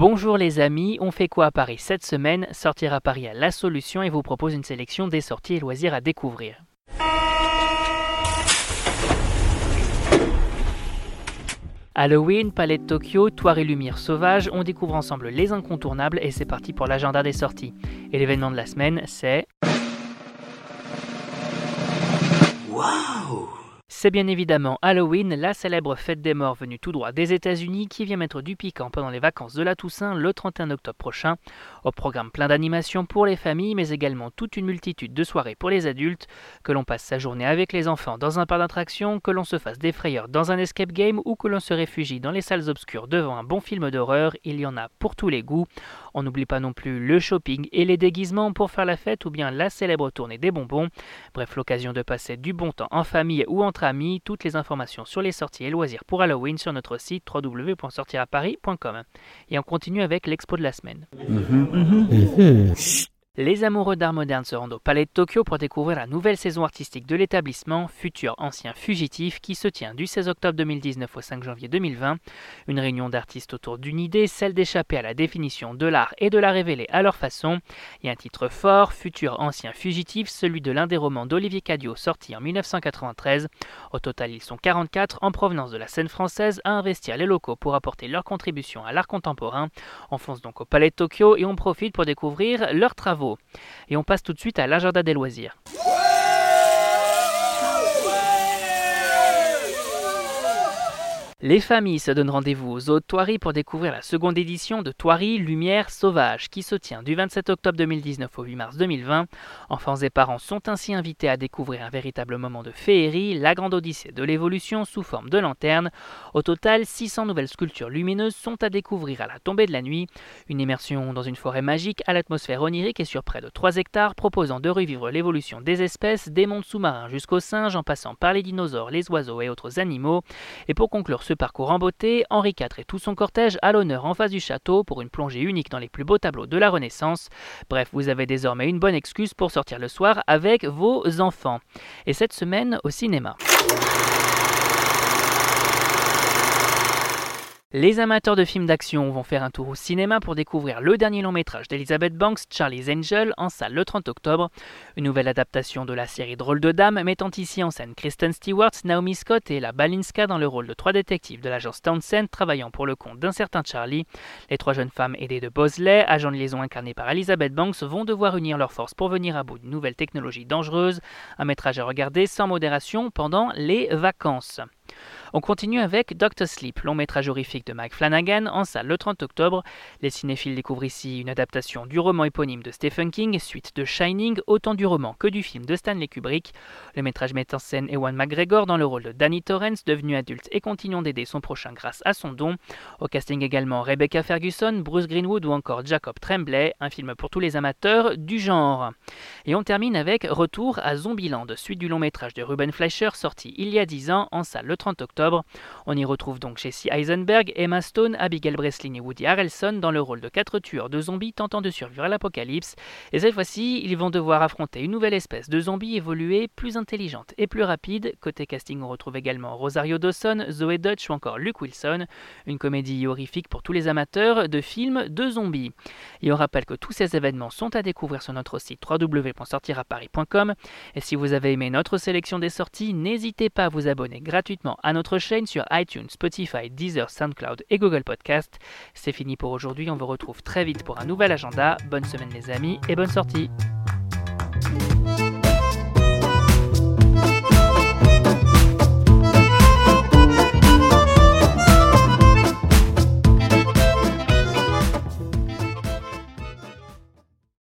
Bonjour les amis, on fait quoi à Paris cette semaine? Sortir à Paris à la solution et vous propose une sélection des sorties et loisirs à découvrir. Halloween, Palais de Tokyo, Toile et Lumière Sauvage, on découvre ensemble les incontournables et c'est parti pour l'agenda des sorties. Et l'événement de la semaine, c'est... C'est bien évidemment Halloween, la célèbre fête des morts venue tout droit des États-Unis qui vient mettre du piquant pendant les vacances de la Toussaint le 31 octobre prochain. Au programme plein d'animations pour les familles, mais également toute une multitude de soirées pour les adultes, que l'on passe sa journée avec les enfants dans un parc d'attractions, que l'on se fasse des frayeurs dans un escape game ou que l'on se réfugie dans les salles obscures devant un bon film d'horreur, il y en a pour tous les goûts. On n'oublie pas non plus le shopping et les déguisements pour faire la fête ou bien la célèbre tournée des bonbons. Bref, l'occasion de passer du bon temps en famille ou entre amis. Toutes les informations sur les sorties et loisirs pour Halloween sur notre site www.sortiraparis.com. Et on continue avec l'expo de la semaine. Les amoureux d'art moderne se rendent au Palais de Tokyo pour découvrir la nouvelle saison artistique de l'établissement, Futur Ancien Fugitif, qui se tient du 16 octobre 2019 au 5 janvier 2020. Une réunion d'artistes autour d'une idée, celle d'échapper à la définition de l'art et de la révéler à leur façon. Il y a un titre fort, Futur Ancien Fugitif, celui de l'un des romans d'Olivier Cadio sorti en 1993. Au total, ils sont 44 en provenance de la scène française à investir les locaux pour apporter leur contribution à l'art contemporain. On fonce donc au Palais de Tokyo et on profite pour découvrir leurs travaux et on passe tout de suite à l'agenda des loisirs. Les familles se donnent rendez-vous aux Eaux de pour découvrir la seconde édition de Thoiry Lumière Sauvage qui se tient du 27 octobre 2019 au 8 mars 2020. Enfants et parents sont ainsi invités à découvrir un véritable moment de féerie, la grande odyssée de l'évolution sous forme de lanterne. Au total, 600 nouvelles sculptures lumineuses sont à découvrir à la tombée de la nuit. Une immersion dans une forêt magique à l'atmosphère onirique et sur près de 3 hectares proposant de revivre l'évolution des espèces, des mondes sous-marins jusqu'aux singes en passant par les dinosaures, les oiseaux et autres animaux. Et pour conclure ce parcours en beauté, Henri IV et tout son cortège à l'honneur en face du château pour une plongée unique dans les plus beaux tableaux de la Renaissance. Bref, vous avez désormais une bonne excuse pour sortir le soir avec vos enfants. Et cette semaine au cinéma. Les amateurs de films d'action vont faire un tour au cinéma pour découvrir le dernier long métrage d'Elizabeth Banks, Charlie's Angel, en salle le 30 octobre. Une nouvelle adaptation de la série Drôle de Dame mettant ici en scène Kristen Stewart, Naomi Scott et la Balinska dans le rôle de trois détectives de l'agence Townsend travaillant pour le compte d'un certain Charlie. Les trois jeunes femmes aidées de Bosley, agent de liaison incarné par Elizabeth Banks, vont devoir unir leurs forces pour venir à bout d'une nouvelle technologie dangereuse. Un métrage à regarder sans modération pendant les vacances. On continue avec Doctor Sleep, long métrage horrifique de Mike Flanagan, en salle le 30 octobre. Les cinéphiles découvrent ici une adaptation du roman éponyme de Stephen King, suite de Shining, autant du roman que du film de Stanley Kubrick. Le métrage met en scène Ewan McGregor dans le rôle de Danny Torrance, devenu adulte et continuant d'aider son prochain grâce à son don. Au casting également Rebecca Ferguson, Bruce Greenwood ou encore Jacob Tremblay, un film pour tous les amateurs du genre. Et on termine avec Retour à Zombieland, suite du long métrage de Ruben Fleischer sorti il y a 10 ans en salle le 30 octobre. On y retrouve donc Jesse Eisenberg, Emma Stone, Abigail Breslin et Woody Harrelson dans le rôle de quatre tueurs de zombies tentant de survivre à l'apocalypse. Et cette fois-ci, ils vont devoir affronter une nouvelle espèce de zombies évoluée, plus intelligente et plus rapide. Côté casting, on retrouve également Rosario Dawson, Zoe Dutch ou encore Luke Wilson. Une comédie horrifique pour tous les amateurs de films de zombies. Et on rappelle que tous ces événements sont à découvrir sur notre site www.sortiraparis.com. Et si vous avez aimé notre sélection des sorties, n'hésitez pas à vous abonner gratuitement à notre chaîne sur iTunes, Spotify, Deezer, SoundCloud et Google Podcast. C'est fini pour aujourd'hui, on vous retrouve très vite pour un nouvel agenda. Bonne semaine les amis et bonne sortie